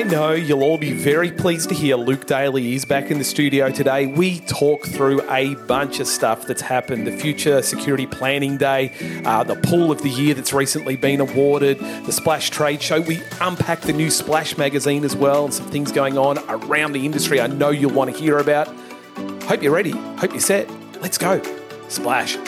I know you'll all be very pleased to hear Luke Daly is back in the studio today. We talk through a bunch of stuff that's happened the Future Security Planning Day, uh, the Pool of the Year that's recently been awarded, the Splash Trade Show. We unpack the new Splash magazine as well and some things going on around the industry I know you'll want to hear about. Hope you're ready. Hope you're set. Let's go. Splash.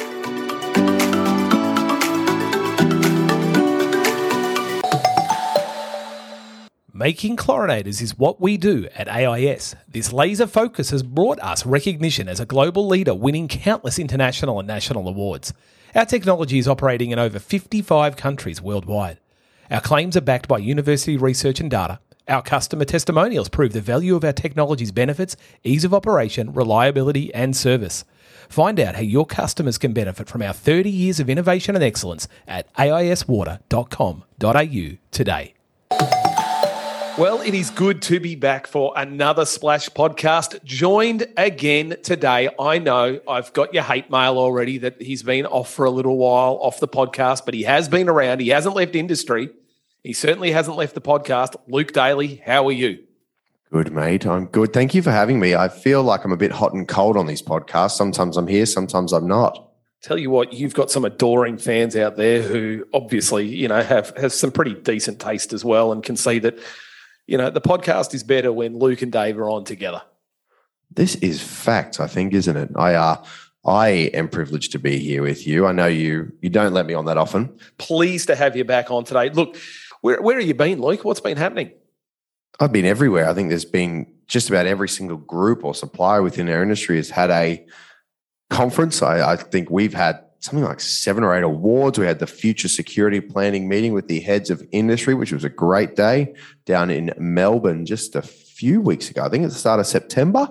Making chlorinators is what we do at AIS. This laser focus has brought us recognition as a global leader, winning countless international and national awards. Our technology is operating in over 55 countries worldwide. Our claims are backed by university research and data. Our customer testimonials prove the value of our technology's benefits, ease of operation, reliability, and service. Find out how your customers can benefit from our 30 years of innovation and excellence at aiswater.com.au today. Well, it is good to be back for another Splash podcast. Joined again today. I know I've got your hate mail already that he's been off for a little while off the podcast, but he has been around. He hasn't left industry. He certainly hasn't left the podcast. Luke Daly, how are you? Good, mate. I'm good. Thank you for having me. I feel like I'm a bit hot and cold on these podcasts. Sometimes I'm here, sometimes I'm not. Tell you what, you've got some adoring fans out there who obviously, you know, have have some pretty decent taste as well and can see that you know, the podcast is better when Luke and Dave are on together. This is fact, I think, isn't it? I uh, I am privileged to be here with you. I know you you don't let me on that often. Pleased to have you back on today. Look, where where have you been, Luke? What's been happening? I've been everywhere. I think there's been just about every single group or supplier within our industry has had a conference. I, I think we've had something like seven or eight awards. We had the future security planning meeting with the heads of industry, which was a great day down in Melbourne just a few weeks ago. I think at the start of September.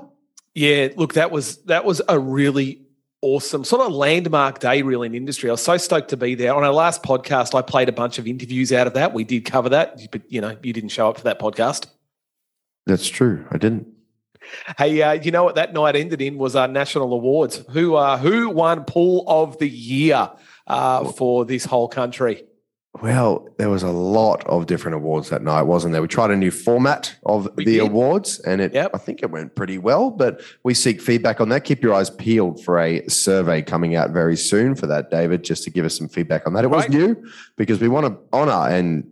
Yeah, look, that was that was a really awesome sort of landmark day really in industry. I was so stoked to be there. On our last podcast, I played a bunch of interviews out of that. We did cover that, but you know, you didn't show up for that podcast. That's true. I didn't. Hey, uh, you know what that night ended in was our national awards. Who uh, who won Pool of the Year uh, for this whole country? Well, there was a lot of different awards that night, wasn't there? We tried a new format of we the did. awards, and it yep. I think it went pretty well. But we seek feedback on that. Keep your eyes peeled for a survey coming out very soon for that, David, just to give us some feedback on that. It was new because we want to honor and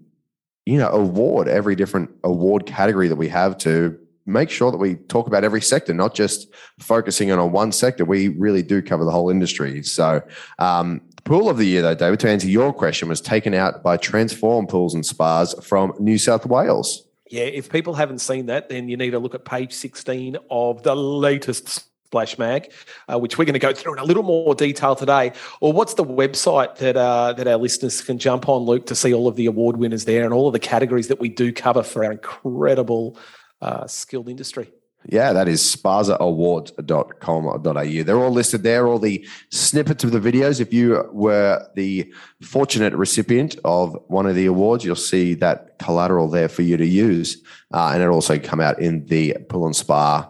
you know award every different award category that we have to make sure that we talk about every sector, not just focusing on one sector. We really do cover the whole industry. So, um, pool of the year, though, David, to answer your question, was taken out by Transform Pools and Spas from New South Wales. Yeah, if people haven't seen that, then you need to look at page 16 of the latest Splash Mag, uh, which we're going to go through in a little more detail today. Or what's the website that uh, that our listeners can jump on, Luke, to see all of the award winners there and all of the categories that we do cover for our incredible uh, skilled industry. Yeah, that is spasaawards.com.au. They're all listed there, all the snippets of the videos. If you were the fortunate recipient of one of the awards, you'll see that collateral there for you to use. Uh, and it'll also come out in the Pull and Spa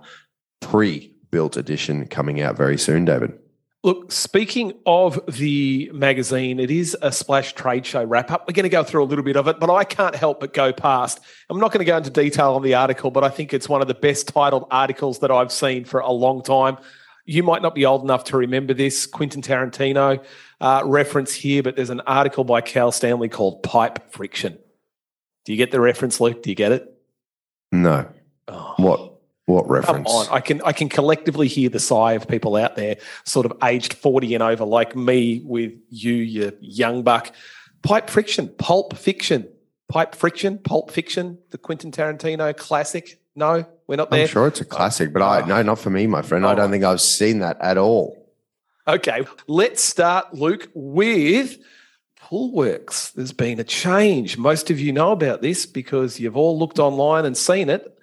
pre built edition coming out very soon, David. Look, speaking of the magazine, it is a Splash trade show wrap up. We're going to go through a little bit of it, but I can't help but go past. I'm not going to go into detail on the article, but I think it's one of the best titled articles that I've seen for a long time. You might not be old enough to remember this Quentin Tarantino uh, reference here, but there's an article by Cal Stanley called Pipe Friction. Do you get the reference, Luke? Do you get it? No. What? Reference? Come on, I can I can collectively hear the sigh of people out there, sort of aged forty and over, like me, with you, you young buck. Pipe friction, pulp fiction, pipe friction, pulp fiction, the Quentin Tarantino classic. No, we're not there. I'm sure it's a classic, but I ah. no, not for me, my friend. I don't think I've seen that at all. Okay, let's start, Luke, with Poolwerx. There's been a change. Most of you know about this because you've all looked online and seen it.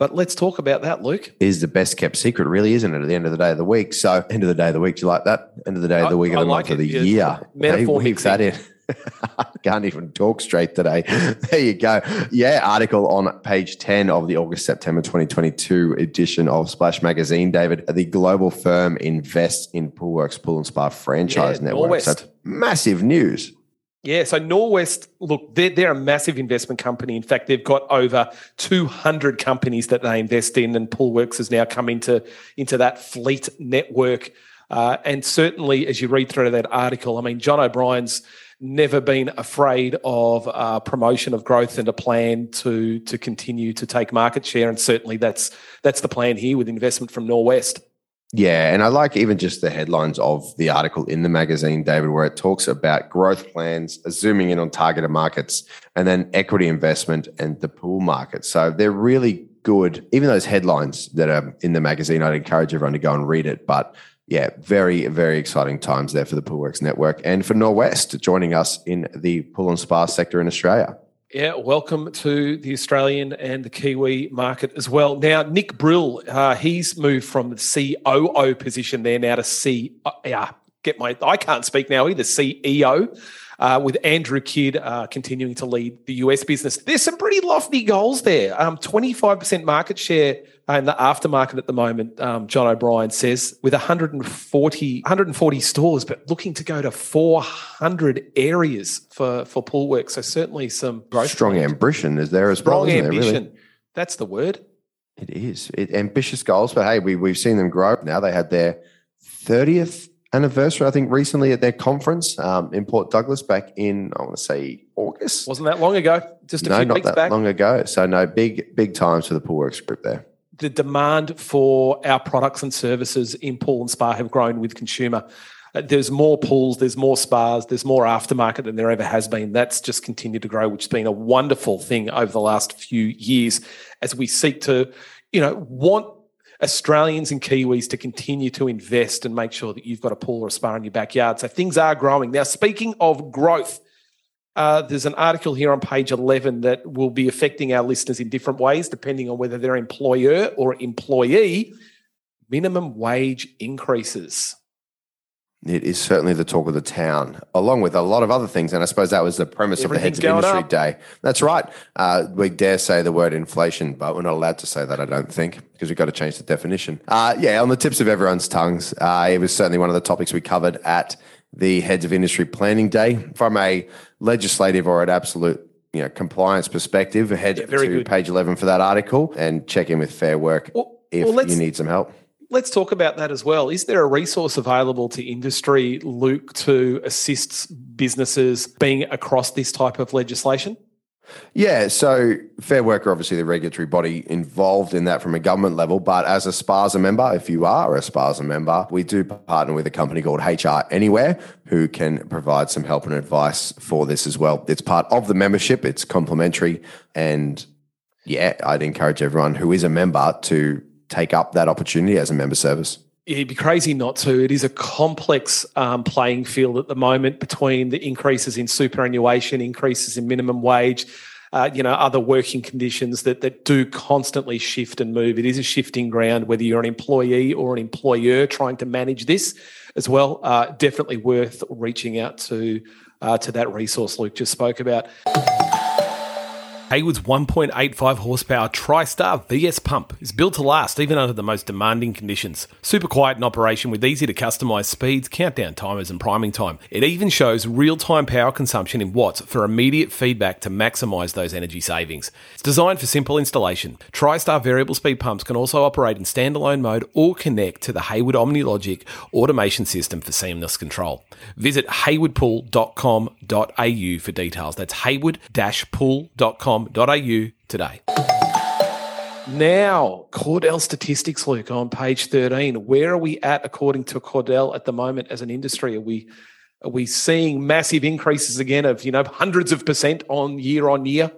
But let's talk about that, Luke. Is the best kept secret, really, isn't it? At the end of the day of the week. So, end of the day of the week, do you like that? End of the day of the week, of the like month it. of the year. Metaphor hey, that in. Can't even talk straight today. There you go. Yeah, article on page 10 of the August September 2022 edition of Splash Magazine. David, the global firm invests in Poolwerx Pool and Spa franchise yeah, network. That's massive news. Yeah, so Norwest, look, they're, they're a massive investment company. In fact, they've got over 200 companies that they invest in, and Poolwerx has now come into, into that fleet network. Uh, and certainly, as you read through that article, I mean, John O'Brien's never been afraid of uh, promotion of growth and a plan to to continue to take market share, and certainly that's that's the plan here with investment from Norwest. Yeah, and I like even just the headlines of the article in the magazine, David, where it talks about growth plans, uh, zooming in on targeted markets, and then equity investment and the pool market. So they're really good. Even those headlines that are in the magazine, I'd encourage everyone to go and read it. But yeah, very, very exciting times there for the Poolwerx Network and for Norwest joining us in the pool and spa sector in Australia. Yeah, welcome to the Australian and the Kiwi market as well. Now, Nick Brill, uh, he's moved from the COO position there now to C. Uh, get my, I can't speak now either. CEO. Uh, with Andrew Kidd uh, continuing to lead the US business. There's some pretty lofty goals there. Um, 25% market share in the aftermarket at the moment, um, John O'Brien says, with 140, 140 stores, but looking to go to 400 areas for, for pool work. So certainly some growth. Strong ambition is there as well. Strong ambition. There, really? That's the word. It is. It, ambitious goals, but hey, we, we've seen them grow. Now they had their 30th anniversary, I think, recently at their conference um, in Port Douglas back in, I want to say, August. Wasn't that long ago? Just a no, few not weeks that back. long ago. So, no, big, big times for the Poolwerx group there. The demand for our products and services in pool and spa have grown with consumer. Uh, there's more pools, there's more spas, there's more aftermarket than there ever has been. That's just continued to grow, which has been a wonderful thing over the last few years as we seek to, you know, want Australians and Kiwis to continue to invest and make sure that you've got a pool or a spa in your backyard. So things are growing. Now, speaking of growth, uh, there's an article here on page 11 that will be affecting our listeners in different ways, depending on whether they're employer or employee. Minimum wage increases. It is certainly the talk of the town, along with a lot of other things. And I suppose that was the premise of the Heads of Industry up. Day. That's right. Uh, we dare say the word inflation, but we're not allowed to say that, I don't think, because we've got to change the definition. Uh, yeah, on the tips of everyone's tongues, uh, it was certainly one of the topics we covered at the Heads of Industry Planning Day from a legislative or an absolute you know, compliance perspective. Head yeah, to good. page 11 for that article and check in with Fair Work well, if well, you need some help let's talk about that as well. Is there a resource available to industry, Luke, to assist businesses being across this type of legislation? Yeah, so Fair Work are obviously the regulatory body involved in that from a government level. But as a SPASA member, if you are a SPASA member, we do partner with a company called HR Anywhere who can provide some help and advice for this as well. It's part of the membership, it's complimentary. And yeah, I'd encourage everyone who is a member to take up that opportunity as a member service? It'd be crazy not to. It is a complex um, playing field at the moment between the increases in superannuation, increases in minimum wage, uh, you know, other working conditions that that do constantly shift and move. It is a shifting ground, whether you're an employee or an employer trying to manage this as well. Uh, definitely worth reaching out to uh, to that resource Luke just spoke about. Hayward's 1.85 horsepower TriStar VS pump is built to last even under the most demanding conditions. Super quiet in operation with easy to customize speeds, countdown timers, and priming time. It even shows real time power consumption in watts for immediate feedback to maximize those energy savings. It's designed for simple installation. TriStar variable speed pumps can also operate in standalone mode or connect to the Hayward OmniLogic automation system for seamless control. Visit haywardpool.com.au for details. That's hayward-pool.com au today. Now, Cordell statistics, Luke, on page 13. Where are we at according to Cordell at the moment as an industry? Are we are we seeing massive increases again of, you know, hundreds of percent on year on year?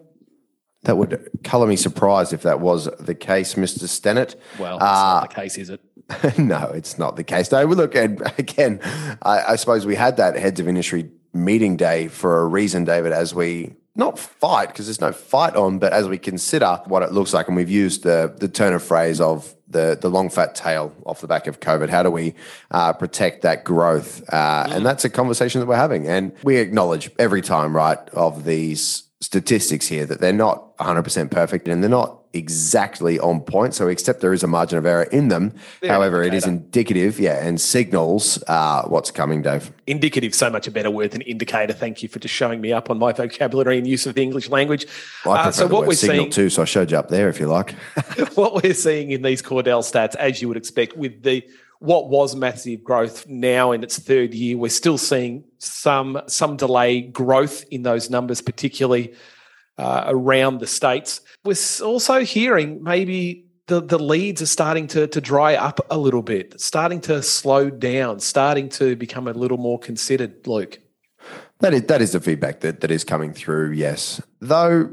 That would colour me surprised if that was the case, Mr. Stennett. Well, that's uh, not the case, is it? no, it's not the case. No, look, and again, I, I suppose we had that heads of industry meeting day for a reason, David, as we not fight because there's no fight on, but as we consider what it looks like, and we've used the the turn of phrase of the the long fat tail off the back of COVID. How do we uh, protect that growth? Uh, and that's a conversation that we're having, and we acknowledge every time, right, of these statistics here that they're not 100% perfect and they're not exactly on point. So, except there is a margin of error in them. They're However, it is indicative, yeah, and signals uh, what's coming, Dave. Indicative, so much a better word than indicator. Thank you for just showing me up on my vocabulary and use of the English language. Well, I uh, so, what we're signal seeing too, so I showed you up there if you like. what we're seeing in these Cordell stats, as you would expect, with the what was massive growth now in its third year, we're still seeing some some delay growth in those numbers, particularly uh, around the states. We're also hearing maybe the, the leads are starting to, to dry up a little bit, starting to slow down, starting to become a little more considered, Luke. That is that is the feedback that, that is coming through, yes. Though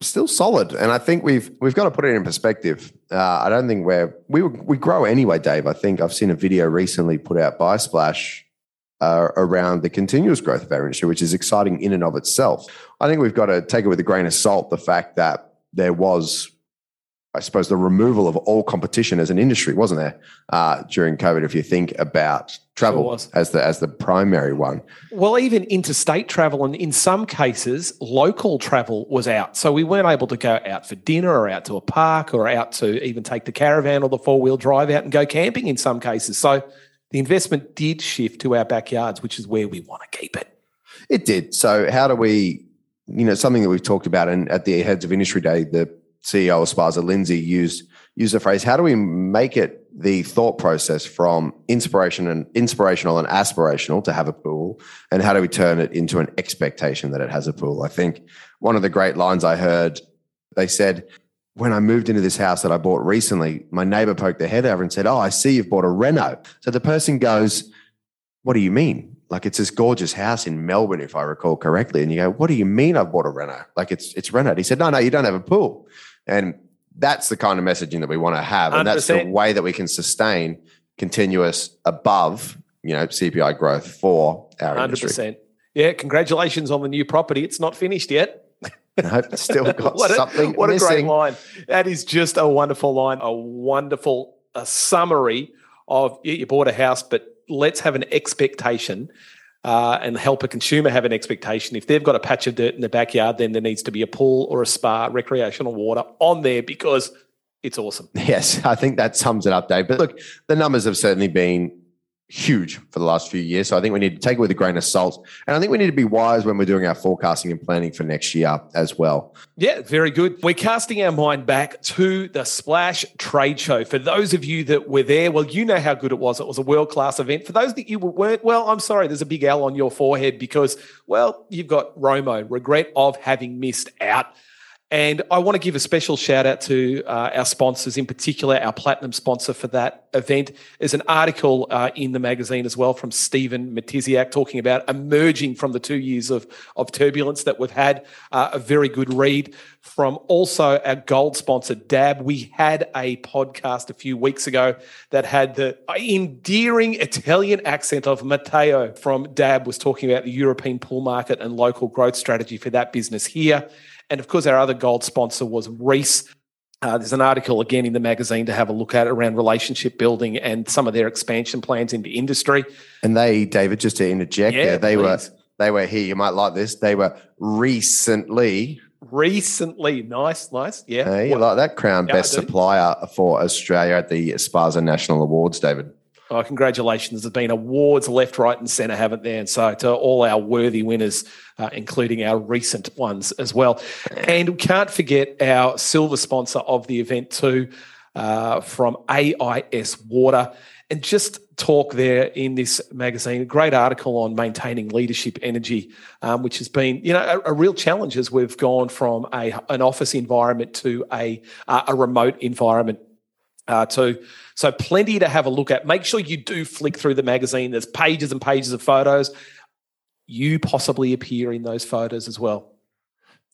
still solid. And I think we've we've got to put it in perspective. Uh, I don't think we're we we grow anyway, Dave. I think I've seen a video recently put out by Splash uh, around the continuous growth of our industry, which is exciting in and of itself. I think we've got to take it with a grain of salt the fact that there was I suppose, the removal of all competition as an industry, wasn't there, uh, during COVID? If you think about travel as the as the primary one. Well, even interstate travel, and in some cases, local travel was out, so we weren't able to go out for dinner or out to a park or out to even take the caravan or the four wheel drive out and go camping. In some cases, so the investment did shift to our backyards, which is where we want to keep it. It did. So, how do we? You know, something that we've talked about, and at the Heads of Industry Day, the CEO of SPASA, Lindsay, used used the phrase, how do we make it the thought process from inspiration and inspirational and aspirational to have a pool? And how do we turn it into an expectation that it has a pool? I think one of the great lines I heard, they said, when I moved into this house that I bought recently, my neighbor poked their head over and said, Oh, I see you've bought a Reno. So the person goes, What do you mean? Like it's this gorgeous house in Melbourne, if I recall correctly. And you go, What do you mean I've bought a Reno? Like it's it's Reno. He said, No, no, you don't have a pool. And that's the kind of messaging that we want to have. And 100%. that's the way that we can sustain continuous above, you know, CPI growth for our 100%. industry. Yeah, congratulations on the new property. It's not finished yet. no, still got what something. A, what missing. a great line. That is just a wonderful line, a wonderful a summary of you bought a house, but let's have an expectation uh, and help a consumer have an expectation. If they've got a patch of dirt in the backyard, then there needs to be a pool or a spa, recreational water on there because it's awesome. Yes, I think that sums it up, Dave. But look, the numbers have certainly been huge for the last few years. So I think we need to take it with a grain of salt. And I think we need to be wise when we're doing our forecasting and planning for next year as well. Yeah, very good. We're casting our mind back to the Splash Trade Show. For those of you that were there, well, you know how good it was. It was a world class event. For those that you weren't, well, I'm sorry, there's a big L on your forehead because, well, you've got Romo, regret of having missed out. And I want to give a special shout out to uh, our sponsors, in particular, our platinum sponsor for that event. There's an article uh, in the magazine as well from Stephen Matiziak talking about emerging from the two years of, of turbulence that we've had. Uh, a very good read from also our gold sponsor, DAB. We had a podcast a few weeks ago that had the endearing Italian accent of Matteo from DAB was talking about the European pool market and local growth strategy for that business here. And of course, our other gold sponsor was Reece. Uh, there's an article again in the magazine to have a look at around relationship building and some of their expansion plans into industry. And they, David, just to interject, yeah, they please. were they were here. You might like this. They were recently recently. Nice, nice. Yeah. Hey, you like that crown yeah, best supplier for Australia at the SPASA National Awards, David. Oh, congratulations. There's been awards left, right, and centre, haven't there? And so to all our worthy winners, uh, including our recent ones as well. And we can't forget our silver sponsor of the event, too, uh, from AIS Water. And just talk there in this magazine, a great article on maintaining leadership energy, um, which has been, you know, a, a, real challenge as we've gone from a, an office environment to a, uh, a remote environment uh, too. So plenty to have a look at. Make sure you do flick through the magazine. There's pages and pages of photos. You possibly appear in those photos as well.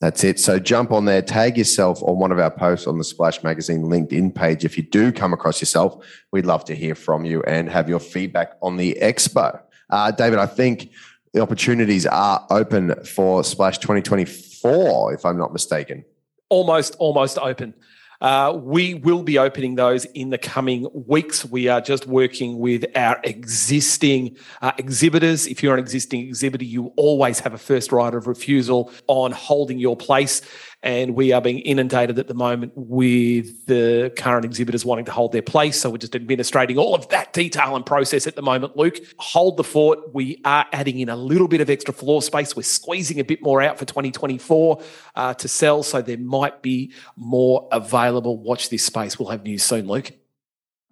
That's it. So jump on there, tag yourself on one of our posts on the Splash Magazine LinkedIn page. If you do come across yourself, we'd love to hear from you and have your feedback on the expo. Uh, David, I think the opportunities are open for Splash 2024, if I'm not mistaken. Almost, almost open. Uh, we will be opening those in the coming weeks. We are just working with our existing uh, exhibitors. If you're an existing exhibitor, you always have a first right of refusal on holding your place and we are being inundated at the moment with the current exhibitors wanting to hold their place. So we're just administrating all of that detail and process at the moment, Luke. Hold the fort. We are adding in a little bit of extra floor space. We're squeezing a bit more out for 2024 uh, to sell. So there might be more available. Watch this space. We'll have news soon, Luke.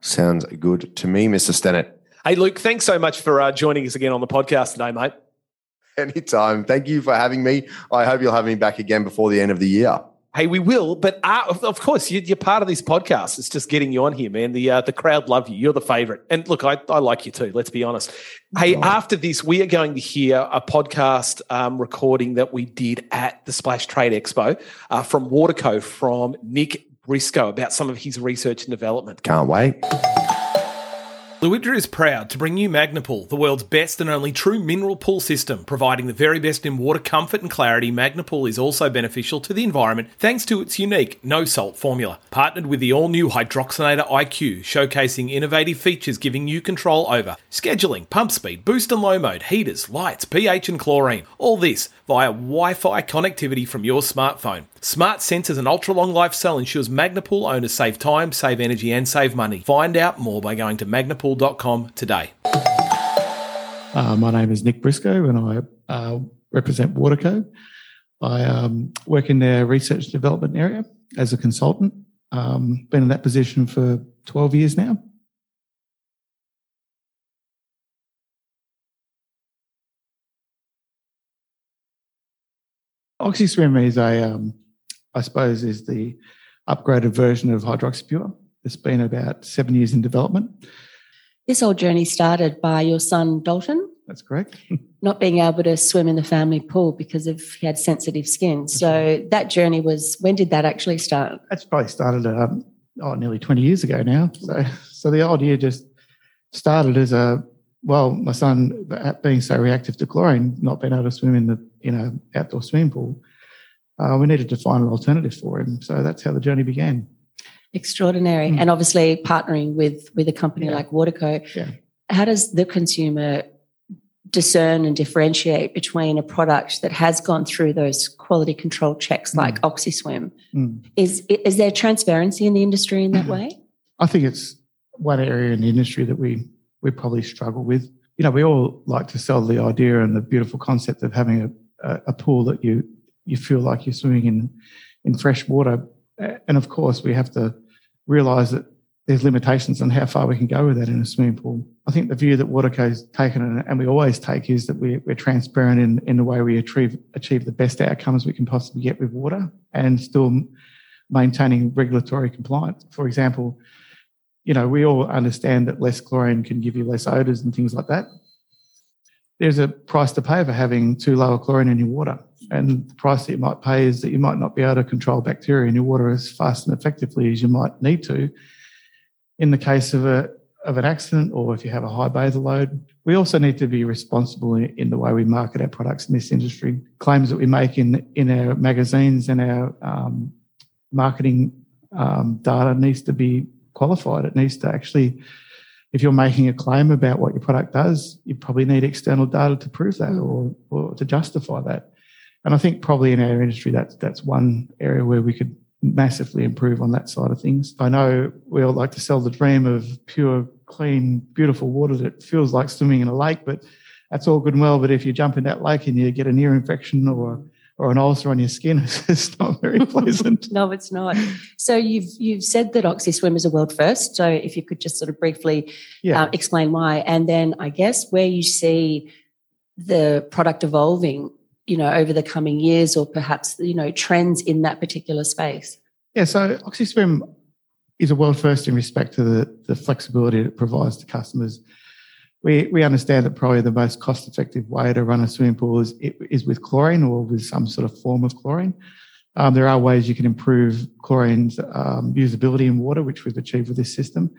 Sounds good to me, Mr. Stennett. Hey, Luke, thanks so much for uh, joining us again on the podcast today, mate. Anytime. Thank you for having me. I hope you'll have me back again before the end of the year. Hey, we will, but uh, of course, you're part of this podcast. It's just getting you on here, man. The uh, the crowd love you. You're the favorite, and look, I, I like you too. Let's be honest. Hey, after this, we are going to hear a podcast um, recording that we did at the Splash Trade Expo uh, from Waterco from Nick Briscoe about some of his research and development. Can't wait. Fluidra is proud to bring you Magnapool, the world's best and only true mineral pool system. Providing the very best in water comfort and clarity, Magnapool is also beneficial to the environment thanks to its unique no salt formula. Partnered with the all new Hydroxinator IQ, showcasing innovative features giving you control over scheduling, pump speed, boost and low mode, heaters, lights, pH, and chlorine. All this via Wi Fi connectivity from your smartphone. Smart sensors and ultra long life cell ensures Magnapool owners save time, save energy, and save money. Find out more by going to magnapool.com today. Uh, my name is Nick Briscoe and I uh, represent Waterco. I um, work in their research development area as a consultant. Um, been in that position for 12 years now. OxySwim is a um, I suppose, is the upgraded version of HydroxyPure. It's been about seven years in development. This whole journey started by your son Dalton. That's correct. not being able to swim in the family pool because of he had sensitive skin. So that journey was when did that actually start? That's probably started um, oh nearly twenty years ago now. So so the idea just started as a well, my son being so reactive to chlorine, not being able to swim in the you know outdoor swimming pool uh, we needed to find an alternative for him. So that's how the journey began. Extraordinary. Mm. And obviously partnering with with a company yeah. like Waterco. Yeah. How does the consumer discern and differentiate between a product that has gone through those quality control checks mm. like OxySwim? Mm. Is is there transparency in the industry in that way? I think it's one area in the industry that we we probably struggle with. You know, we all like to sell the idea and the beautiful concept of having a, a, a pool that you you feel like you're swimming in in fresh water. And of course, we have to realize that there's limitations on how far we can go with that in a swimming pool. I think the view that Waterco's taken, and we always take, is that we, are transparent in, in the way we achieve, achieve the best outcomes we can possibly get with water and still maintaining regulatory compliance. For example, you know, we all understand that less chlorine can give you less odors and things like that. There's a price to pay for having too low a chlorine in your water. And the price that you might pay is that you might not be able to control bacteria in your water as fast and effectively as you might need to. In the case of a of an accident or if you have a high bather load, we also need to be responsible in, in the way we market our products in this industry. Claims that we make in in our magazines and our um, marketing um, data needs to be qualified. It needs to actually, if you're making a claim about what your product does, you probably need external data to prove that mm. or, or to justify that. And I think probably in our industry, that's that's one area where we could massively improve on that side of things. I know we all like to sell the dream of pure, clean, beautiful water that feels like swimming in a lake, but that's all good and well. But if you jump in that lake and you get an ear infection or or an ulcer on your skin, it's not very pleasant. no, it's not. So you've you've said that OxySwim is a world first. So if you could just sort of briefly yeah. uh, explain why, and then I guess where you see the product evolving you know, over the coming years or perhaps, you know, trends in that particular space? Yeah, so OxySwim is a world first in respect to the, the flexibility it provides to customers. We, we understand that probably the most cost effective way to run a swimming pool is, is with chlorine or with some sort of form of chlorine. Um, there are ways you can improve chlorine's um, usability in water, which we've achieved with this system.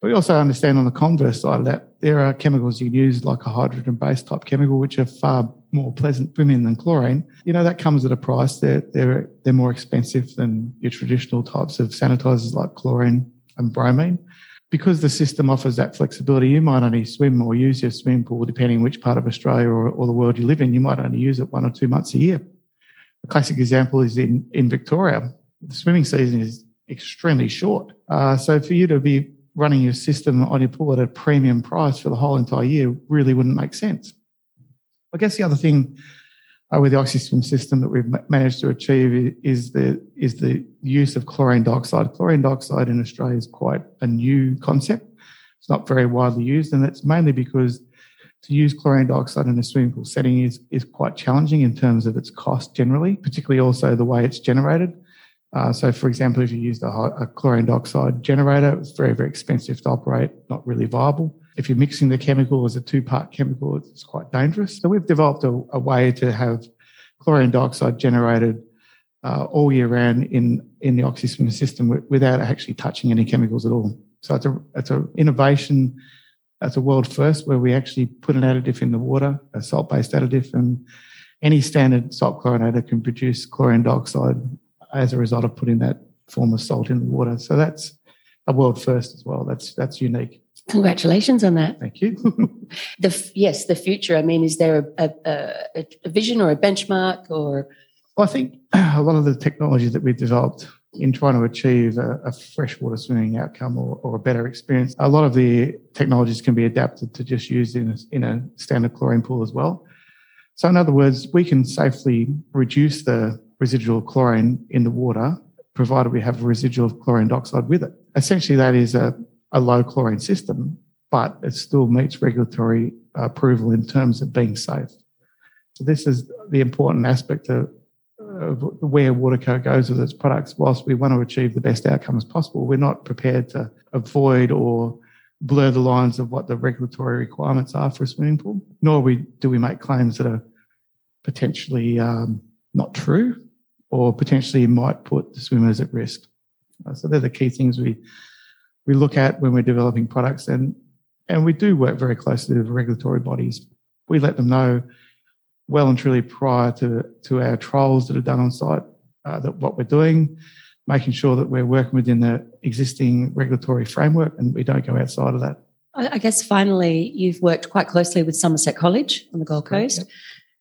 But we also understand on the converse side of that, there are chemicals you can use like a hydrogen based type chemical, which are far more pleasant swimming than chlorine. You know, that comes at a price. They're, they're, they're more expensive than your traditional types of sanitizers like chlorine and bromine. Because the system offers that flexibility, you might only swim or use your swimming pool, depending which part of Australia or, or the world you live in, you might only use it one or two months a year. A classic example is in, in Victoria. The swimming season is extremely short. Uh, so for you to be running your system on your pool at a premium price for the whole entire year really wouldn't make sense. I guess the other thing uh, with the OxySwim system that we've managed to achieve is the is the use of chlorine dioxide. Chlorine dioxide in Australia is quite a new concept. It's not very widely used, and that's mainly because to use chlorine dioxide in a swimming pool setting is, is quite challenging in terms of its cost generally, particularly also the way it's generated. Uh, so, for example, if you used a, a, chlorine dioxide generator, it's very, very expensive to operate, not really viable. If you're mixing the chemical as a two part chemical, it's quite dangerous. So, we've developed a, a way to have chlorine dioxide generated uh, all year round in, in the OxySwim system without actually touching any chemicals at all. So, it's a it's an innovation. It's a world first where we actually put an additive in the water, a salt based additive, and any standard salt chlorinator can produce chlorine dioxide as a result of putting that form of salt in the water. So that's a world first as well. That's that's unique. Congratulations on that. Thank you. the yes, the future. I mean, is there a, a, a vision or a benchmark or? Well, I think a lot of the technologies that we've developed in trying to achieve a, a freshwater swimming outcome or, or, a better experience, a lot of the technologies can be adapted to just use in a, in a standard chlorine pool as well. So, in other words, we can safely reduce the residual chlorine in the water, provided we have residual of chlorine dioxide with it. Essentially, that is a, a low chlorine system, but it still meets regulatory approval in terms of being safe. So this is the important aspect of, of where Waterco goes with its products. Whilst we want to achieve the best outcomes possible, we're not prepared to avoid or blur the lines of what the regulatory requirements are for a swimming pool, nor we, do we make claims that are potentially um, not true or potentially might put the swimmers at risk. Uh, so they're the key things we we look at when we're developing products, and and we do work very closely with regulatory bodies. We let them know well and truly prior to to our trials that are done on site uh, that what we're doing, making sure that we're working within the existing regulatory framework and we don't go outside of that. I guess finally, you've worked quite closely with Somerset College on the Gold Coast.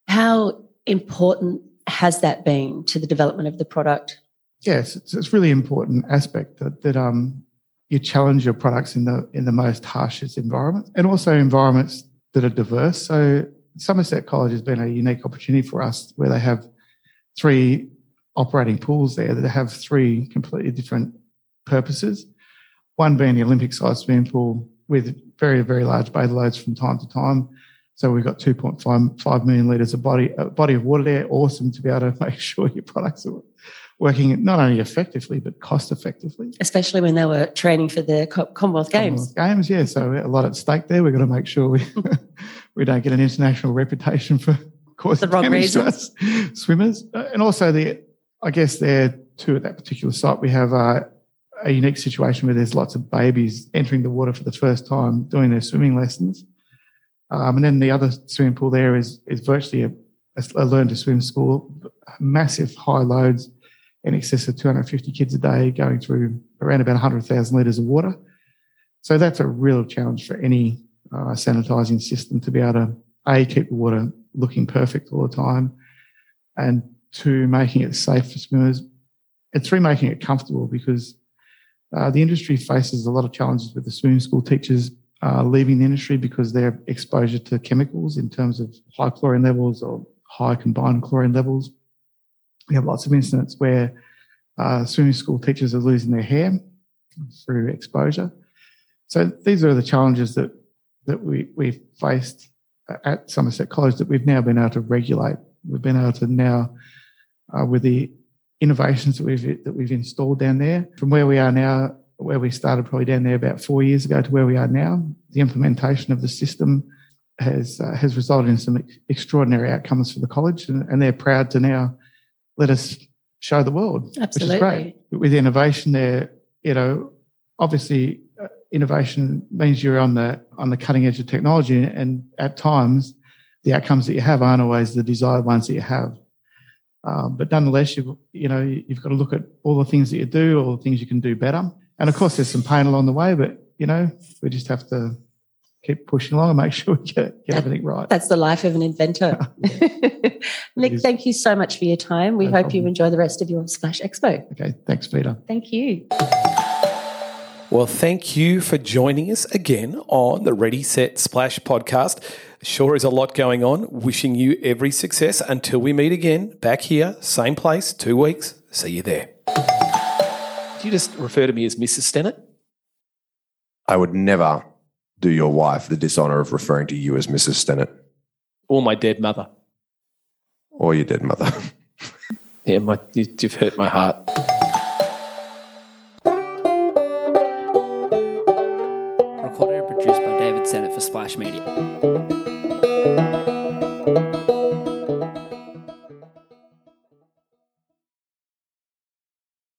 How important has that been to the development of the product? Yes, it's, it's really important aspect that, that um, you challenge your products in the in the most harshest environments and also environments that are diverse. So Somerset College has been a unique opportunity for us where they have three operating pools there that have three completely different purposes. One being the Olympic sized swimming pool with very, very large bather loads from time to time. So we've got 2.5 million litres of body, uh, body of water there. Awesome to be able to make sure your products are working not only effectively, but cost effectively. Especially when they were training for the Commonwealth Games. Commonwealth Games, yeah. So a lot at stake there. We've got to make sure we, we don't get an international reputation for causing the wrong reasons. swimmers. Uh, and also the, I guess there too at that particular site, we have uh, a unique situation where there's lots of babies entering the water for the first time doing their swimming lessons. Um, and then the other swimming pool there is is virtually a, a learn to swim school, massive high loads, in excess of 250 kids a day going through around about 100,000 litres of water. So that's a real challenge for any uh, sanitising system to be able to a keep the water looking perfect all the time, and two making it safe for swimmers, and three making it comfortable because uh, the industry faces a lot of challenges with the swimming school teachers uh, leaving the industry because their exposure to chemicals in terms of high chlorine levels or high combined chlorine levels. We have lots of incidents where uh, swimming school teachers are losing their hair through exposure. So these are the challenges that that we we've faced at Somerset College that we've now been able to regulate. We've been able to now, uh, with the innovations that we've that we've installed down there, from where we are now where we started probably down there about four years ago to where we are now. The implementation of the system has uh, has resulted in some extraordinary outcomes for the college, and, and, they're proud to now let us show the world, Absolutely. which is great. With innovation, there, you know, obviously uh, innovation means you're on the on the cutting edge of technology, and at times the outcomes that you have aren't always the desired ones that you have. Um, but nonetheless, you you know you've got to look at all the things that you do, all the things you can do better, and of course there's some pain along the way. But you know we just have to keep pushing along and make sure we get, get everything right. That's the life of an inventor. Nick, thank you so much for your time. We no hope problem. you enjoy the rest of your Splash Expo. Okay, thanks, Peter. Thank you. Well, thank you for joining us again on the Ready, Set, Splash podcast. Sure is a lot going on. Wishing you every success until we meet again back here, same place, two weeks. See you there. Do you just refer to me as Mrs. Stennett? I would never do your wife the dishonor of referring to you as Mrs. Stennett. Or my dead mother. Or your dead mother. yeah, my, you've hurt my heart. Recorded and produced by David Stennett for Splash Media.